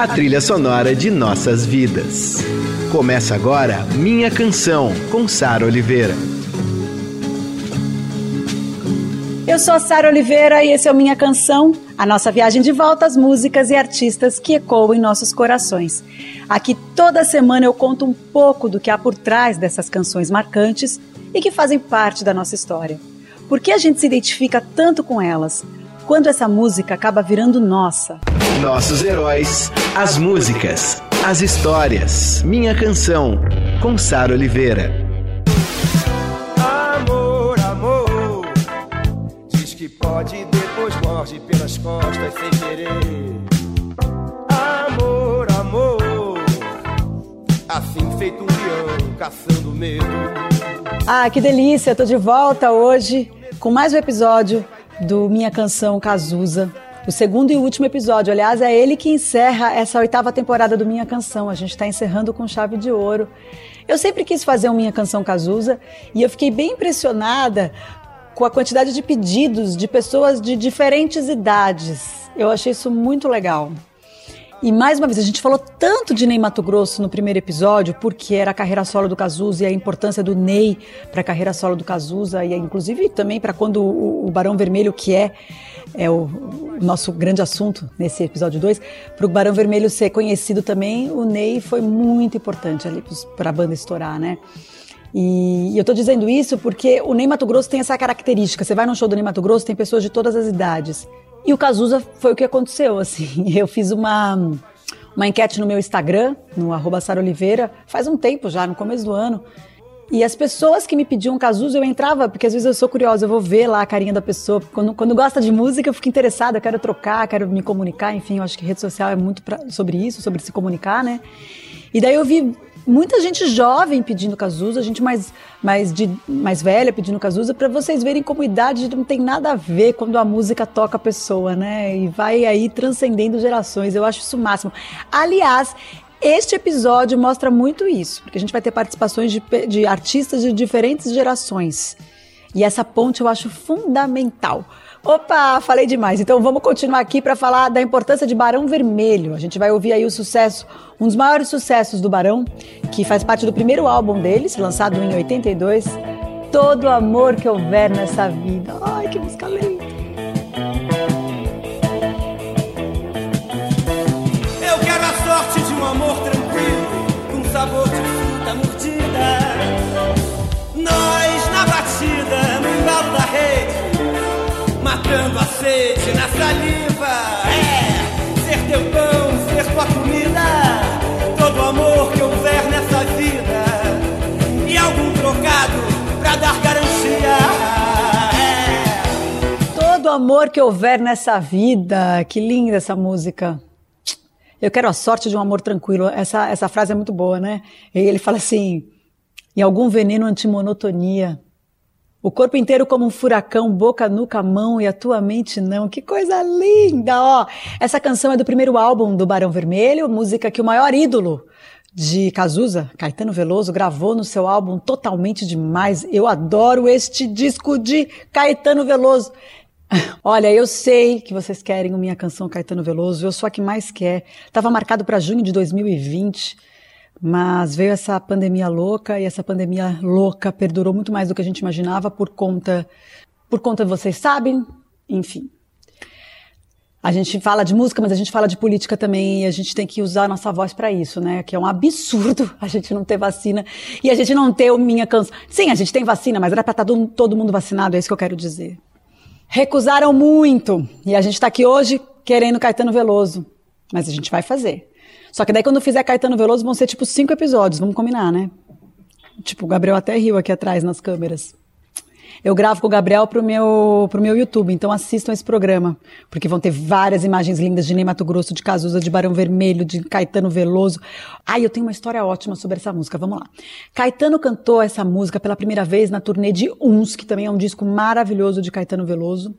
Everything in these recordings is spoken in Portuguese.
a trilha sonora de nossas vidas. Começa agora Minha Canção, com Sara Oliveira. Eu sou Sara Oliveira e esse é o Minha Canção, a nossa viagem de volta às músicas e artistas que ecoam em nossos corações. Aqui toda semana eu conto um pouco do que há por trás dessas canções marcantes e que fazem parte da nossa história. Por que a gente se identifica tanto com elas? Quando essa música acaba virando nossa? Nossos heróis, as músicas, as histórias. Minha Canção, com Sara Oliveira. pode depois morde pelas costas sem querer. Amor, amor, assim feito um leão caçando medo. Ah, que delícia! Tô de volta hoje com mais um episódio do Minha Canção Cazuza. O segundo e último episódio, aliás, é ele que encerra essa oitava temporada do Minha Canção. A gente está encerrando com chave de ouro. Eu sempre quis fazer um Minha Canção Cazuza e eu fiquei bem impressionada com a quantidade de pedidos de pessoas de diferentes idades. Eu achei isso muito legal. E mais uma vez, a gente falou tanto de Ney Mato Grosso no primeiro episódio, porque era a carreira solo do Cazuza e a importância do Ney para a carreira solo do Cazuza, e inclusive também para quando o, o, Barão Vermelho, que é, é o, o nosso grande assunto nesse episódio 2, para o Barão Vermelho ser conhecido também, o Ney foi muito importante ali para a banda estourar, né? E, eu estou dizendo isso porque o Ney Mato Grosso tem essa característica. Você vai num show do Ney Mato Grosso, tem pessoas de todas as idades. E o Cazuza foi o que aconteceu, assim. Eu fiz uma, uma enquete no meu Instagram, no arroba Oliveira, faz um tempo já, no começo do ano. E as pessoas que me pediam Cazuza, eu entrava, porque às vezes eu sou curiosa, eu vou ver lá a carinha da pessoa. Quando, quando gosta de música, eu fico interessada, eu quero trocar, quero me comunicar, enfim, eu acho que rede social é muito pra, sobre isso, sobre se comunicar, né? E daí eu vi muita gente jovem pedindo Cazuza, gente mais, mais, de, mais velha pedindo Cazuza, para vocês verem como idade não tem nada a ver quando a música toca a pessoa, né? E vai aí transcendendo gerações. Eu acho isso o máximo. Aliás, este episódio mostra muito isso, porque a gente vai ter participações de, de artistas de diferentes gerações. E essa ponte eu acho fundamental. Opa, falei demais. Então vamos continuar aqui para falar da importância de Barão Vermelho. A gente vai ouvir aí o sucesso, um dos maiores sucessos do Barão, que faz parte do primeiro álbum deles, lançado em 82, Todo Amor que Houver Nessa Vida. Ai, que música linda. Eu quero a sorte de um amor tranquilo, com sabor de fruta mordida. Nós na batida, no embalo da rede matando a sede na saliva. É, ser teu pão, ser tua comida, todo amor que houver nessa vida e algum trocado pra dar garantia. É. Todo amor que houver nessa vida, que linda essa música. Eu quero a sorte de um amor tranquilo. Essa, essa frase é muito boa, né? E ele fala assim: em algum veneno antimonotonia o corpo inteiro como um furacão, boca, nuca, mão e a tua mente não. Que coisa linda, ó. Essa canção é do primeiro álbum do Barão Vermelho, música que o maior ídolo de Cazuza, Caetano Veloso, gravou no seu álbum Totalmente Demais. Eu adoro este disco de Caetano Veloso. Olha, eu sei que vocês querem a minha canção Caetano Veloso, eu sou a que mais quer. Estava marcado para junho de 2020. Mas veio essa pandemia louca e essa pandemia louca perdurou muito mais do que a gente imaginava por conta, por conta vocês sabem, enfim. A gente fala de música, mas a gente fala de política também e a gente tem que usar a nossa voz para isso, né? Que é um absurdo a gente não ter vacina e a gente não ter o minha canção. Sim, a gente tem vacina, mas era para estar tá todo mundo vacinado, é isso que eu quero dizer. Recusaram muito e a gente está aqui hoje querendo Caetano Veloso, mas a gente vai fazer. Só que daí quando fizer Caetano Veloso vão ser tipo cinco episódios, vamos combinar, né? Tipo, o Gabriel até riu aqui atrás nas câmeras. Eu gravo com o Gabriel pro meu, pro meu YouTube, então assistam esse programa, porque vão ter várias imagens lindas de Ney Mato Grosso, de Cazuza, de Barão Vermelho, de Caetano Veloso. Ai, eu tenho uma história ótima sobre essa música, vamos lá. Caetano cantou essa música pela primeira vez na turnê de Uns, que também é um disco maravilhoso de Caetano Veloso.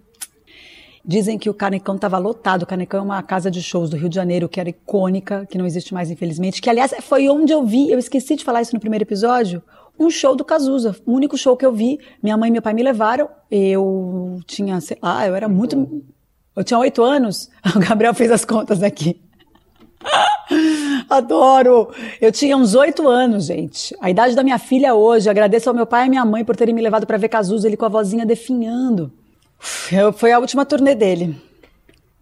Dizem que o Canecão estava lotado. O Canecão é uma casa de shows do Rio de Janeiro que era icônica, que não existe mais, infelizmente. Que, aliás, foi onde eu vi, eu esqueci de falar isso no primeiro episódio, um show do Cazuza. O único show que eu vi. Minha mãe e meu pai me levaram. Eu tinha, sei lá, eu era muito. Eu tinha oito anos. O Gabriel fez as contas aqui. Adoro! Eu tinha uns oito anos, gente. A idade da minha filha hoje. Agradeço ao meu pai e minha mãe por terem me levado para ver Cazuza, ele com a vozinha definhando. Foi a última turnê dele.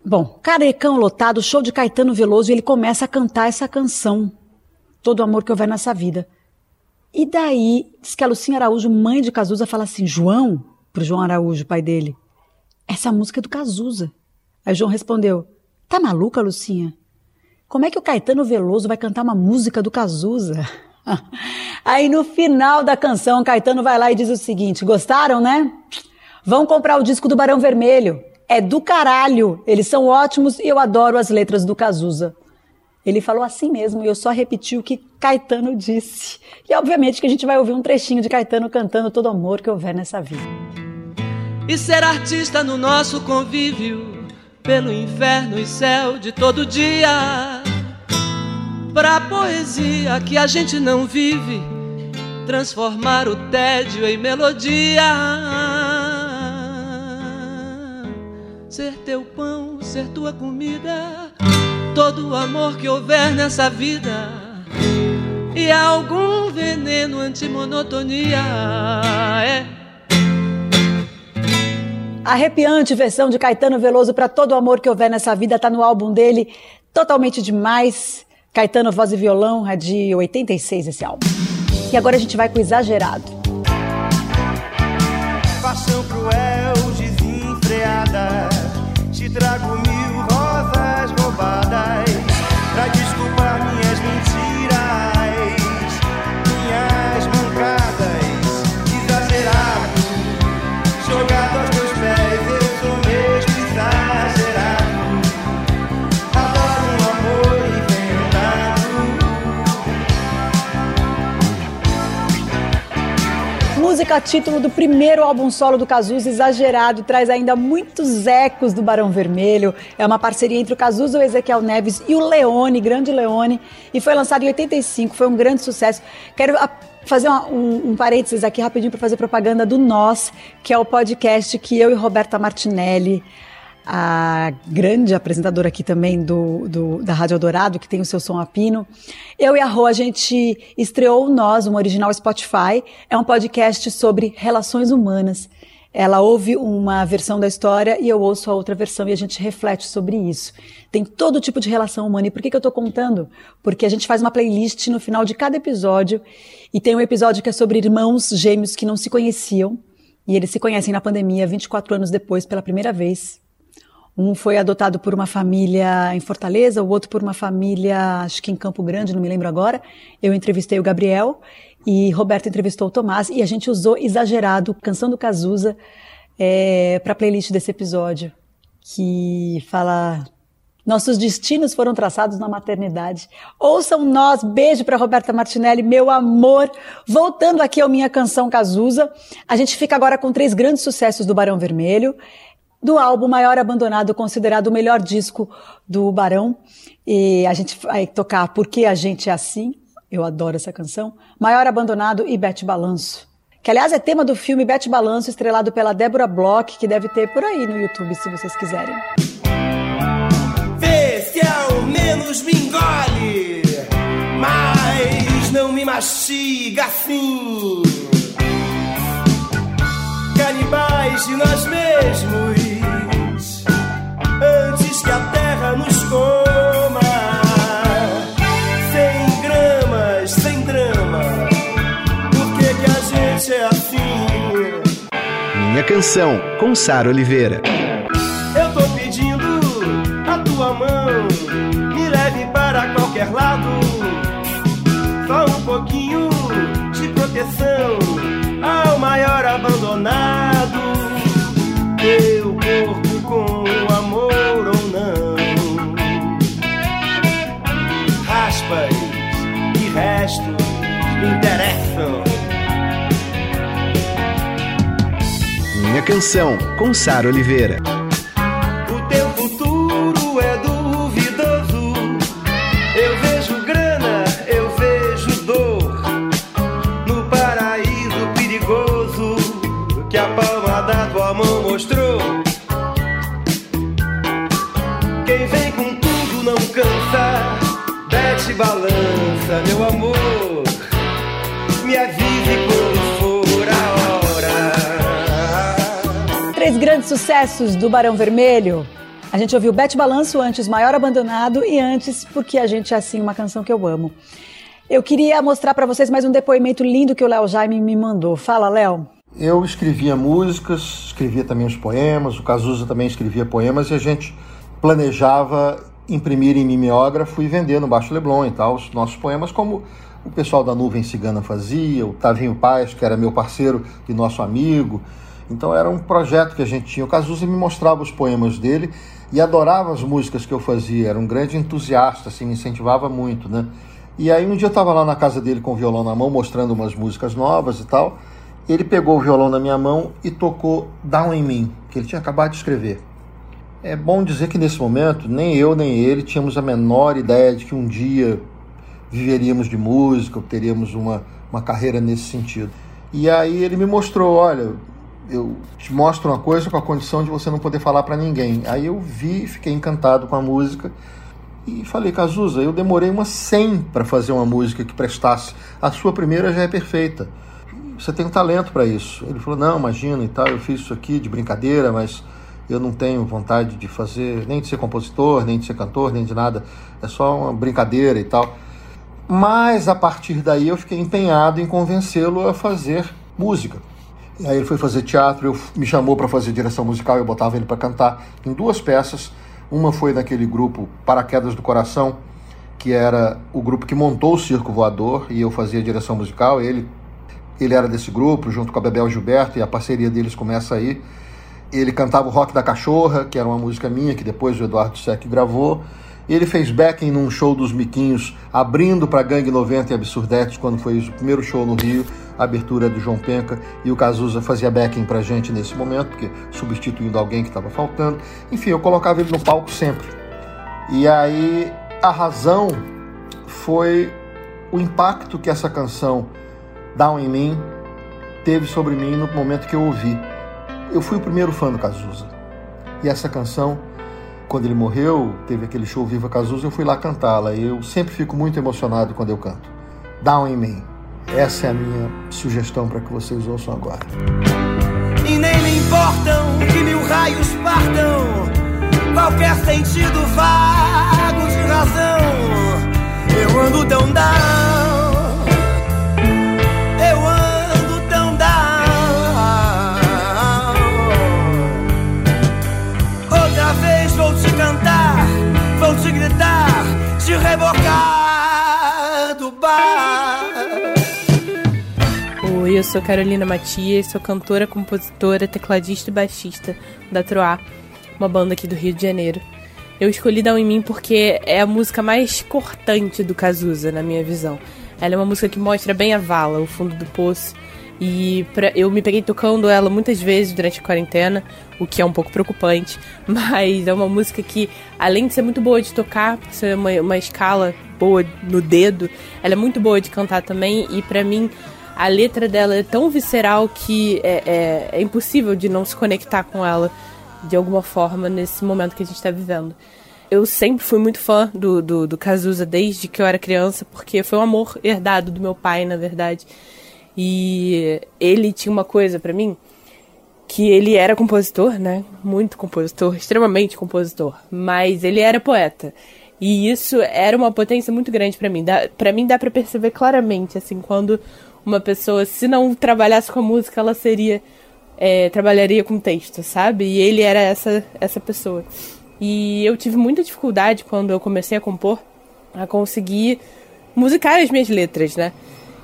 Bom, carecão lotado, show de Caetano Veloso, e ele começa a cantar essa canção. Todo amor que houver nessa vida. E daí, diz que a Lucinha Araújo, mãe de Cazuza, fala assim: João, pro João Araújo, pai dele, essa música é do Cazuza. Aí João respondeu: Tá maluca, Lucinha? Como é que o Caetano Veloso vai cantar uma música do Cazuza? Aí no final da canção, Caetano vai lá e diz o seguinte: gostaram, né? Vão comprar o disco do Barão Vermelho. É do caralho. Eles são ótimos e eu adoro as letras do Cazuza. Ele falou assim mesmo e eu só repeti o que Caetano disse. E obviamente que a gente vai ouvir um trechinho de Caetano cantando todo amor que houver nessa vida. E ser artista no nosso convívio pelo inferno e céu de todo dia. Pra poesia que a gente não vive, transformar o tédio em melodia. Ser teu pão, ser tua comida, todo o amor que houver nessa vida. E algum veneno antimonotonia é Arrepiante versão de Caetano Veloso para todo o amor que houver nessa vida tá no álbum dele, totalmente demais. Caetano voz e violão é de 86 esse álbum. E agora a gente vai com exagerado. Trago Música título do primeiro álbum solo do Cazuza, exagerado, traz ainda muitos ecos do Barão Vermelho. É uma parceria entre o Cazuza, o Ezequiel Neves e o Leone, grande Leone, e foi lançado em 85, foi um grande sucesso. Quero fazer uma- um, um parênteses aqui rapidinho para fazer propaganda do Nós, que é o podcast que eu e Roberta Martinelli a grande apresentadora aqui também do, do- da Rádio Eldorado, que tem o seu som a pino. Eu e a Rô, a gente estreou Nós, um original Spotify. É um podcast sobre relações humanas. Ela ouve uma versão da história e eu ouço a outra versão e a gente reflete sobre isso. Tem todo tipo de relação humana. E por que, que eu estou contando? Porque a gente faz uma playlist no final de cada episódio e tem um episódio que é sobre irmãos gêmeos que não se conheciam e eles se conhecem na pandemia 24 anos depois pela primeira vez. Um foi adotado por uma família em Fortaleza, o outro por uma família, acho que em Campo Grande, não me lembro agora. Eu entrevistei o Gabriel e Roberto entrevistou o Tomás e a gente usou exagerado, canção do Cazuza, para a playlist desse episódio, que fala nossos destinos foram traçados na maternidade. Ouçam nós, beijo para Roberta Martinelli, meu amor. Voltando aqui à minha canção Cazuza, a gente fica agora com três grandes sucessos do Barão Vermelho, do álbum Maior Abandonado, considerado o melhor disco do Barão. E a gente vai tocar Porque a Gente é Assim, eu adoro essa canção. Maior Abandonado e Bete Balanço. Que, aliás, é tema do filme Bete Balanço, estrelado pela Débora Bloch, que deve ter por aí no YouTube, se vocês quiserem. Vê se ao menos me engole, mas não me mastiga assim. Canibais de nós mesmos, antes que a terra nos coma. Sem gramas, sem drama, por que, que a gente é assim? Minha canção, com Sara Oliveira. Eu tô pedindo a tua mão, me leve para qualquer lado. Só um pouquinho de proteção ao maior abandonado. Corpo com amor ou não. Raspas e restos me interessam. Minha canção, com Sara Oliveira. Balança, meu amor. Me avise quando for a hora. Três grandes sucessos do Barão Vermelho. A gente ouviu Bete Balanço antes, Maior Abandonado e antes Porque a Gente é Assim, uma canção que eu amo. Eu queria mostrar para vocês mais um depoimento lindo que o Léo Jaime me mandou. Fala, Léo. Eu escrevia músicas, escrevia também os poemas, o Cazuza também escrevia poemas e a gente planejava imprimir em mimeógrafo e vender no Baixo Leblon e tal os nossos poemas, como o pessoal da Nuvem Cigana fazia, o Tavinho Paz, que era meu parceiro e nosso amigo. Então era um projeto que a gente tinha. O Cazuza me mostrava os poemas dele e adorava as músicas que eu fazia, era um grande entusiasta, assim, me incentivava muito, né? E aí um dia eu estava lá na casa dele com o violão na mão, mostrando umas músicas novas e tal. Ele pegou o violão na minha mão e tocou Down em Mim, que ele tinha acabado de escrever. É bom dizer que nesse momento, nem eu nem ele tínhamos a menor ideia de que um dia viveríamos de música, ou teríamos uma, uma carreira nesse sentido. E aí ele me mostrou, olha, eu te mostro uma coisa com a condição de você não poder falar para ninguém. Aí eu vi, fiquei encantado com a música e falei, Cazuza, eu demorei umas 100 para fazer uma música que prestasse. A sua primeira já é perfeita. Você tem um talento para isso. Ele falou, não, imagina e tal, eu fiz isso aqui de brincadeira, mas eu não tenho vontade de fazer, nem de ser compositor, nem de ser cantor, nem de nada. É só uma brincadeira e tal. Mas a partir daí eu fiquei empenhado em convencê-lo a fazer música. E aí ele foi fazer teatro, eu, me chamou para fazer direção musical, eu botava ele para cantar em duas peças. Uma foi naquele grupo Paraquedas do Coração, que era o grupo que montou o Circo Voador, e eu fazia direção musical. Ele, ele era desse grupo, junto com a Bebel Gilberto, e a parceria deles começa aí. Ele cantava o Rock da Cachorra, que era uma música minha, que depois o Eduardo Sec gravou. Ele fez backing num show dos Miquinhos, abrindo para Gangue 90 e Absurdetes, quando foi o primeiro show no Rio, a abertura do João Penca, e o Cazuza fazia backing pra gente nesse momento, porque substituindo alguém que estava faltando. Enfim, eu colocava ele no palco sempre. E aí a razão foi o impacto que essa canção Down em mim teve sobre mim no momento que eu ouvi. Eu fui o primeiro fã do Cazuza. E essa canção quando ele morreu, teve aquele show Viva Cazuza, eu fui lá cantá-la. Eu sempre fico muito emocionado quando eu canto. Down in Me. Essa é a minha sugestão para que vocês ouçam agora. E nem me importam que mil raios partam, qualquer sentido eu sou Carolina Matias, sou cantora, compositora, tecladista e baixista da Troá, uma banda aqui do Rio de Janeiro. Eu escolhi Dar em Mim porque é a música mais cortante do Cazuza, na minha visão. Ela é uma música que mostra bem a vala, o fundo do poço, e pra, eu me peguei tocando ela muitas vezes durante a quarentena, o que é um pouco preocupante. Mas é uma música que, além de ser muito boa de tocar, por ser uma, uma escala boa no dedo, ela é muito boa de cantar também. E para mim, a letra dela é tão visceral que é, é, é, impossível de não se conectar com ela de alguma forma nesse momento que a gente está vivendo. Eu sempre fui muito fã do, do, do Cazuza desde que eu era criança, porque foi um amor herdado do meu pai, na verdade. E ele tinha uma coisa para mim que ele era compositor, né? Muito compositor, extremamente compositor, mas ele era poeta. E isso era uma potência muito grande para mim. Para mim dá para perceber claramente assim quando uma pessoa, se não trabalhasse com a música, ela seria é, trabalharia com texto, sabe? E ele era essa essa pessoa. E eu tive muita dificuldade quando eu comecei a compor a conseguir musicar as minhas letras, né?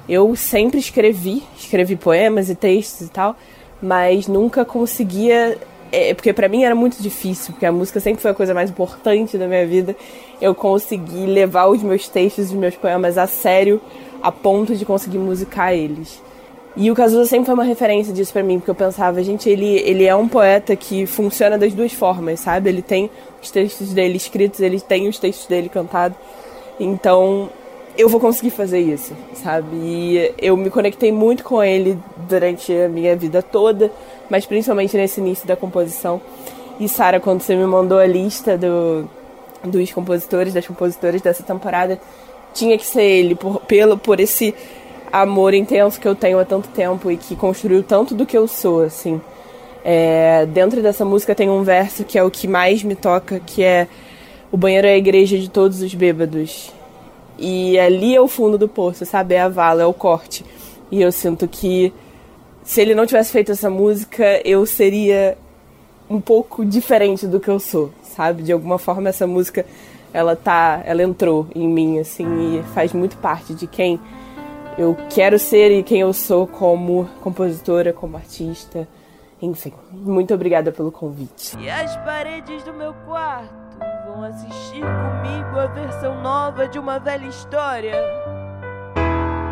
Eu sempre escrevi, escrevi poemas e textos e tal, mas nunca conseguia. É, porque para mim era muito difícil, porque a música sempre foi a coisa mais importante da minha vida. Eu consegui levar os meus textos, os meus poemas a sério, a ponto de conseguir musicar eles. E o Cazuza sempre foi uma referência disso para mim, porque eu pensava, gente, ele, ele é um poeta que funciona das duas formas, sabe? Ele tem os textos dele escritos, ele tem os textos dele cantados. Então, eu vou conseguir fazer isso, sabe? E eu me conectei muito com ele durante a minha vida toda, mas principalmente nesse início da composição. E Sara, quando você me mandou a lista do, dos compositores, das compositoras dessa temporada, tinha que ser ele, por, pelo, por esse amor intenso que eu tenho há tanto tempo e que construiu tanto do que eu sou, assim. É, dentro dessa música tem um verso que é o que mais me toca, que é o banheiro é a igreja de todos os bêbados. E ali é o fundo do poço, sabe? É a vala, é o corte. E eu sinto que se ele não tivesse feito essa música, eu seria um pouco diferente do que eu sou, sabe? De alguma forma essa música ela tá, ela entrou em mim assim e faz muito parte de quem eu quero ser e quem eu sou como compositora, como artista. Enfim, muito obrigada pelo convite. E as paredes do meu quarto vão assistir comigo a versão nova de uma velha história.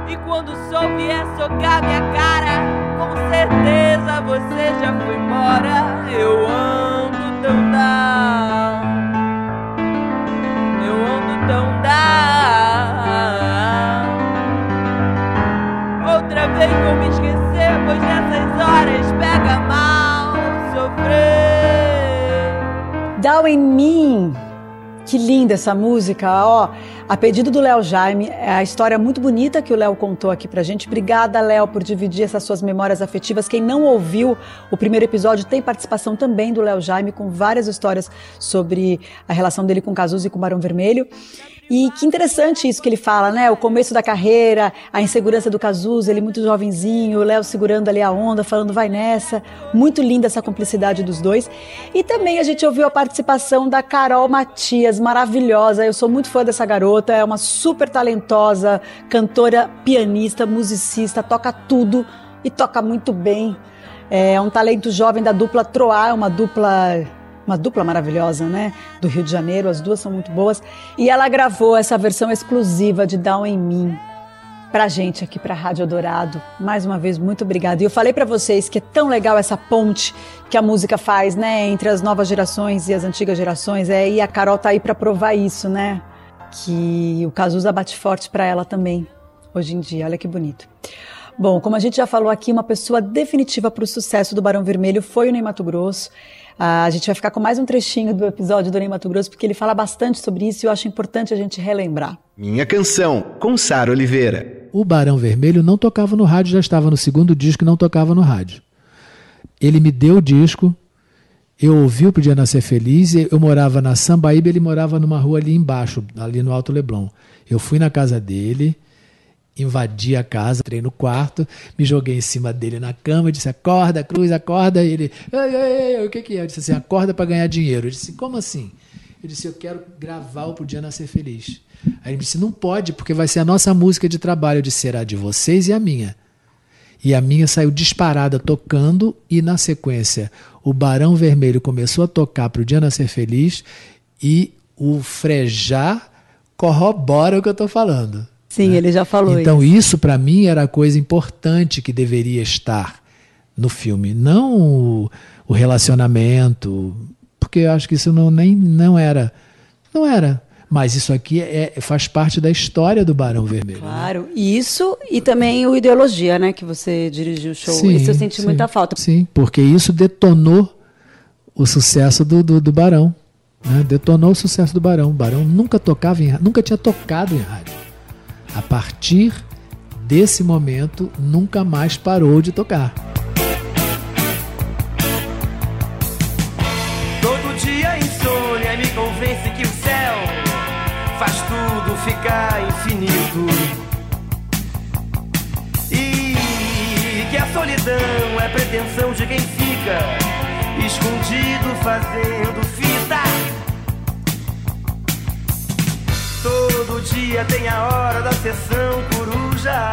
E quando o sol vier socar minha cara, com certeza você já foi embora. Eu ando Vou me esquecer, pois nessas horas pega mal sofrer. Down in Me. Que linda essa música, ó. A pedido do Léo Jaime, é a história muito bonita que o Léo contou aqui pra gente. Obrigada, Léo, por dividir essas suas memórias afetivas. Quem não ouviu o primeiro episódio tem participação também do Léo Jaime com várias histórias sobre a relação dele com Cazuza e com Barão Vermelho. E que interessante isso que ele fala, né? O começo da carreira, a insegurança do Cazuza, ele muito jovenzinho, o Léo segurando ali a onda, falando vai nessa. Muito linda essa cumplicidade dos dois. E também a gente ouviu a participação da Carol Matias, maravilhosa. Eu sou muito fã dessa garota, é uma super talentosa, cantora, pianista, musicista, toca tudo e toca muito bem. É um talento jovem da dupla Troar, uma dupla uma dupla maravilhosa, né? Do Rio de Janeiro, as duas são muito boas. E ela gravou essa versão exclusiva de Down em Mim pra gente aqui pra Rádio Dourado. Mais uma vez, muito obrigada. E eu falei para vocês que é tão legal essa ponte que a música faz, né? Entre as novas gerações e as antigas gerações. É, e a Carol tá aí para provar isso, né? Que o Cazuza bate forte para ela também, hoje em dia. Olha que bonito. Bom, como a gente já falou aqui, uma pessoa definitiva para o sucesso do Barão Vermelho foi o Ney Mato Grosso. Ah, a gente vai ficar com mais um trechinho do episódio do Ney Mato Grosso, porque ele fala bastante sobre isso e eu acho importante a gente relembrar. Minha canção, com Sara Oliveira. O Barão Vermelho não tocava no rádio, já estava no segundo disco e não tocava no rádio. Ele me deu o disco, eu ouvi o Podia Nascer Feliz, eu morava na Sambaíba, ele morava numa rua ali embaixo, ali no Alto Leblon. Eu fui na casa dele, invadi a casa, entrei no quarto, me joguei em cima dele na cama, disse: acorda, Cruz, acorda. E ele, ei, ei, ei, o que, que é? Eu disse assim: acorda para ganhar dinheiro. Eu disse: como assim? Eu disse: eu quero gravar o Podia Nascer Feliz. Aí ele disse: não pode, porque vai ser a nossa música de trabalho. Eu disse: será de vocês e a minha. E a minha saiu disparada tocando, e na sequência o Barão Vermelho começou a tocar para o Dia Nascer Feliz, e o Frejá corrobora o que eu estou falando. Sim, né? ele já falou Então isso. isso para mim era a coisa importante que deveria estar no filme, não o, o relacionamento, porque eu acho que isso não nem não era, não era. Mas isso aqui é, faz parte da história do Barão Vermelho. né? Claro, isso e também o Ideologia, né? Que você dirigiu o show. isso eu senti sim, muita falta. Sim, porque isso detonou o sucesso do, do, do Barão. Né? Detonou o sucesso do Barão. O Barão nunca tocava em, nunca tinha tocado em rádio. A partir desse momento, nunca mais parou de tocar. Todo dia insônia me convence que o céu faz tudo ficar infinito. E que a solidão é pretensão de quem fica escondido fazendo fita. Todo dia tem a hora da sessão coruja.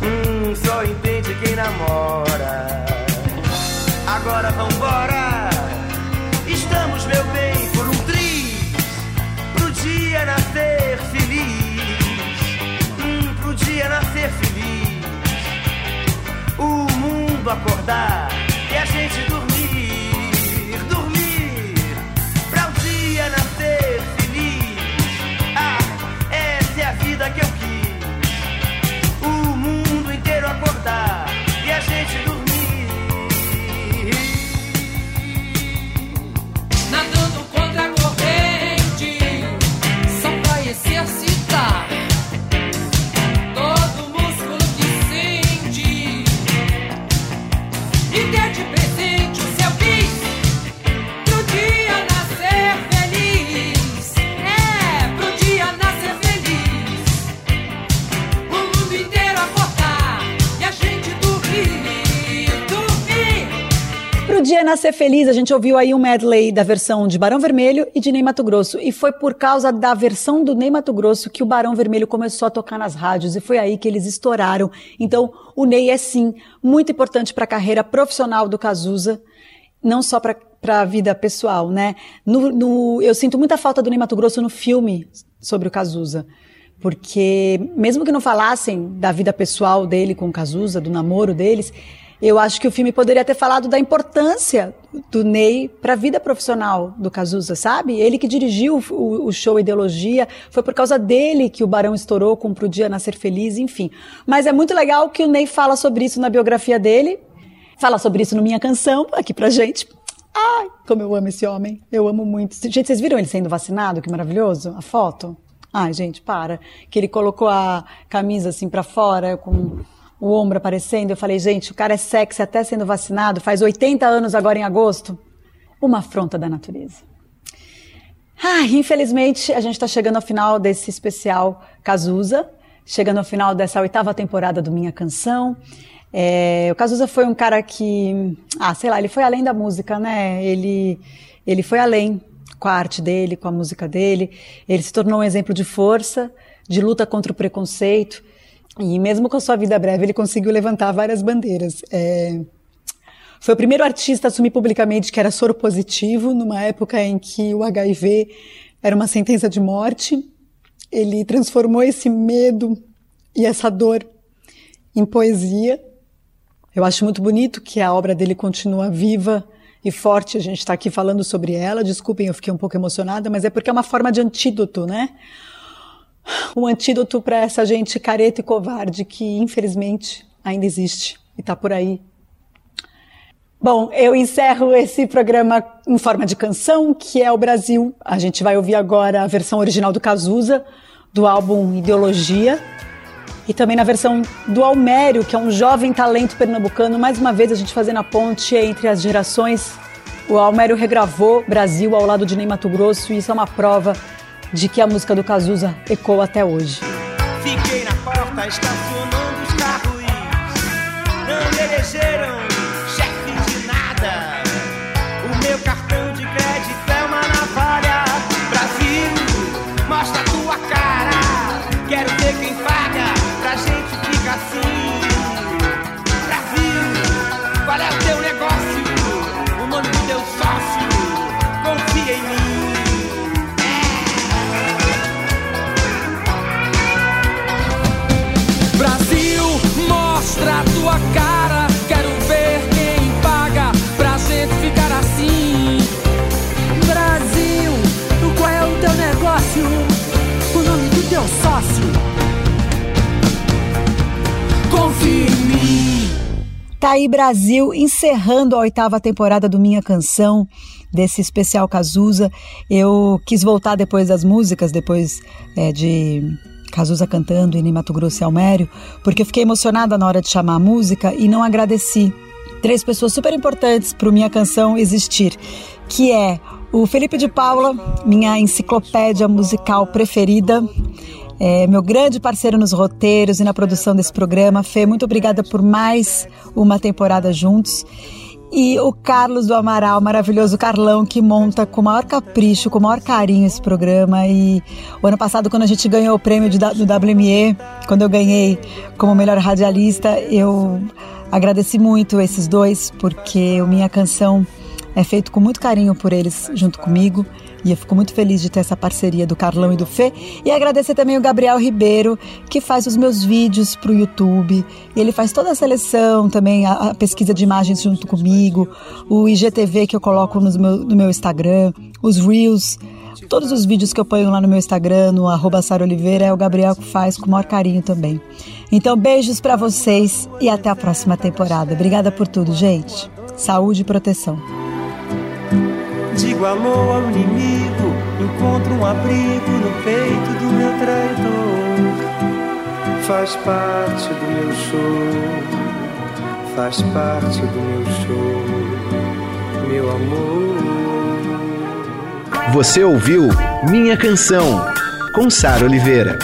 Hum, só entende quem namora. Agora vambora. Estamos, meu bem, por um triz. Pro dia nascer feliz. Hum, pro dia nascer feliz. O mundo acordar e a gente Nascer Feliz, a gente ouviu aí um medley da versão de Barão Vermelho e de Ney Mato Grosso. E foi por causa da versão do Ney Mato Grosso que o Barão Vermelho começou a tocar nas rádios e foi aí que eles estouraram. Então, o Ney é sim muito importante para a carreira profissional do Cazuza, não só para a vida pessoal, né? No, no, eu sinto muita falta do Ney Mato Grosso no filme sobre o Cazuza. Porque, mesmo que não falassem da vida pessoal dele com o Cazuza, do namoro deles, eu acho que o filme poderia ter falado da importância do Ney para a vida profissional do Cazuza, sabe? Ele que dirigiu o, o, show Ideologia, foi por causa dele que o Barão estourou com Pro Dia Nascer Feliz, enfim. Mas é muito legal que o Ney fala sobre isso na biografia dele, fala sobre isso no Minha Canção, aqui pra gente. Ai, como eu amo esse homem. Eu amo muito. Gente, vocês viram ele sendo vacinado? Que maravilhoso. A foto. Ai, gente, para. Que ele colocou a camisa assim para fora com o ombro aparecendo. Eu falei, gente, o cara é sexy até sendo vacinado, faz 80 anos agora em agosto. Uma afronta da natureza. Ah, infelizmente, a gente está chegando ao final desse especial Cazuza, chegando ao final dessa oitava temporada do Minha Canção. É, o Cazuza foi um cara que, ah, sei lá, ele foi além da música, né? Ele, ele foi além com a arte dele, com a música dele. Ele se tornou um exemplo de força, de luta contra o preconceito. E mesmo com a sua vida breve, ele conseguiu levantar várias bandeiras. É... Foi o primeiro artista a assumir publicamente que era soro positivo, numa época em que o HIV era uma sentença de morte. Ele transformou esse medo e essa dor em poesia. Eu acho muito bonito que a obra dele continua viva e forte. A gente está aqui falando sobre ela. Desculpem, eu fiquei um pouco emocionada, mas é porque é uma forma de antídoto, né? Um antídoto para essa gente careta e covarde que, infelizmente, ainda existe e está por aí. Bom, eu encerro esse programa em forma de canção, que é o Brasil. A gente vai ouvir agora a versão original do Cazuza, do álbum Ideologia, e também na versão do Almério, que é um jovem talento pernambucano. Mais uma vez, a gente fazendo a ponte entre as gerações. O Almério regravou Brasil ao lado de Ney Grosso, e isso é uma prova de que a música do Cazuza ecoa até hoje. Fiquei na porta Tá aí Brasil encerrando a oitava temporada do Minha Canção, desse especial Cazuza. Eu quis voltar depois das músicas, depois é, de Cazuza cantando em Mato Grosso e Almério, porque eu fiquei emocionada na hora de chamar a música e não agradeci. Três pessoas super importantes para minha canção existir, que é o Felipe de Paula, minha enciclopédia musical preferida, é, meu grande parceiro nos roteiros e na produção desse programa. Fê, muito obrigada por mais uma temporada juntos e o Carlos do Amaral, maravilhoso Carlão, que monta com o maior capricho, com o maior carinho esse programa. E o ano passado, quando a gente ganhou o prêmio do WME, quando eu ganhei como melhor radialista, eu agradeci muito esses dois, porque o Minha Canção é feito com muito carinho por eles junto comigo. E eu fico muito feliz de ter essa parceria do Carlão e do Fê. E agradecer também o Gabriel Ribeiro, que faz os meus vídeos para o YouTube. Ele faz toda a seleção também, a, a, pesquisa de imagens junto comigo, o IGTV que eu coloco no meu, no meu Instagram, os Reels. Todos os vídeos que eu ponho lá no meu Instagram, no arroba Sara Oliveira, é o Gabriel que faz com o maior carinho também. Então, beijos para vocês e até a próxima temporada. Obrigada por tudo, gente. Saúde e proteção. Digo alô ao inimigo, encontro um abrigo no peito do meu traidor. Faz parte do meu show, faz parte do meu show, meu amor. Você ouviu Minha Canção, com Sara Oliveira.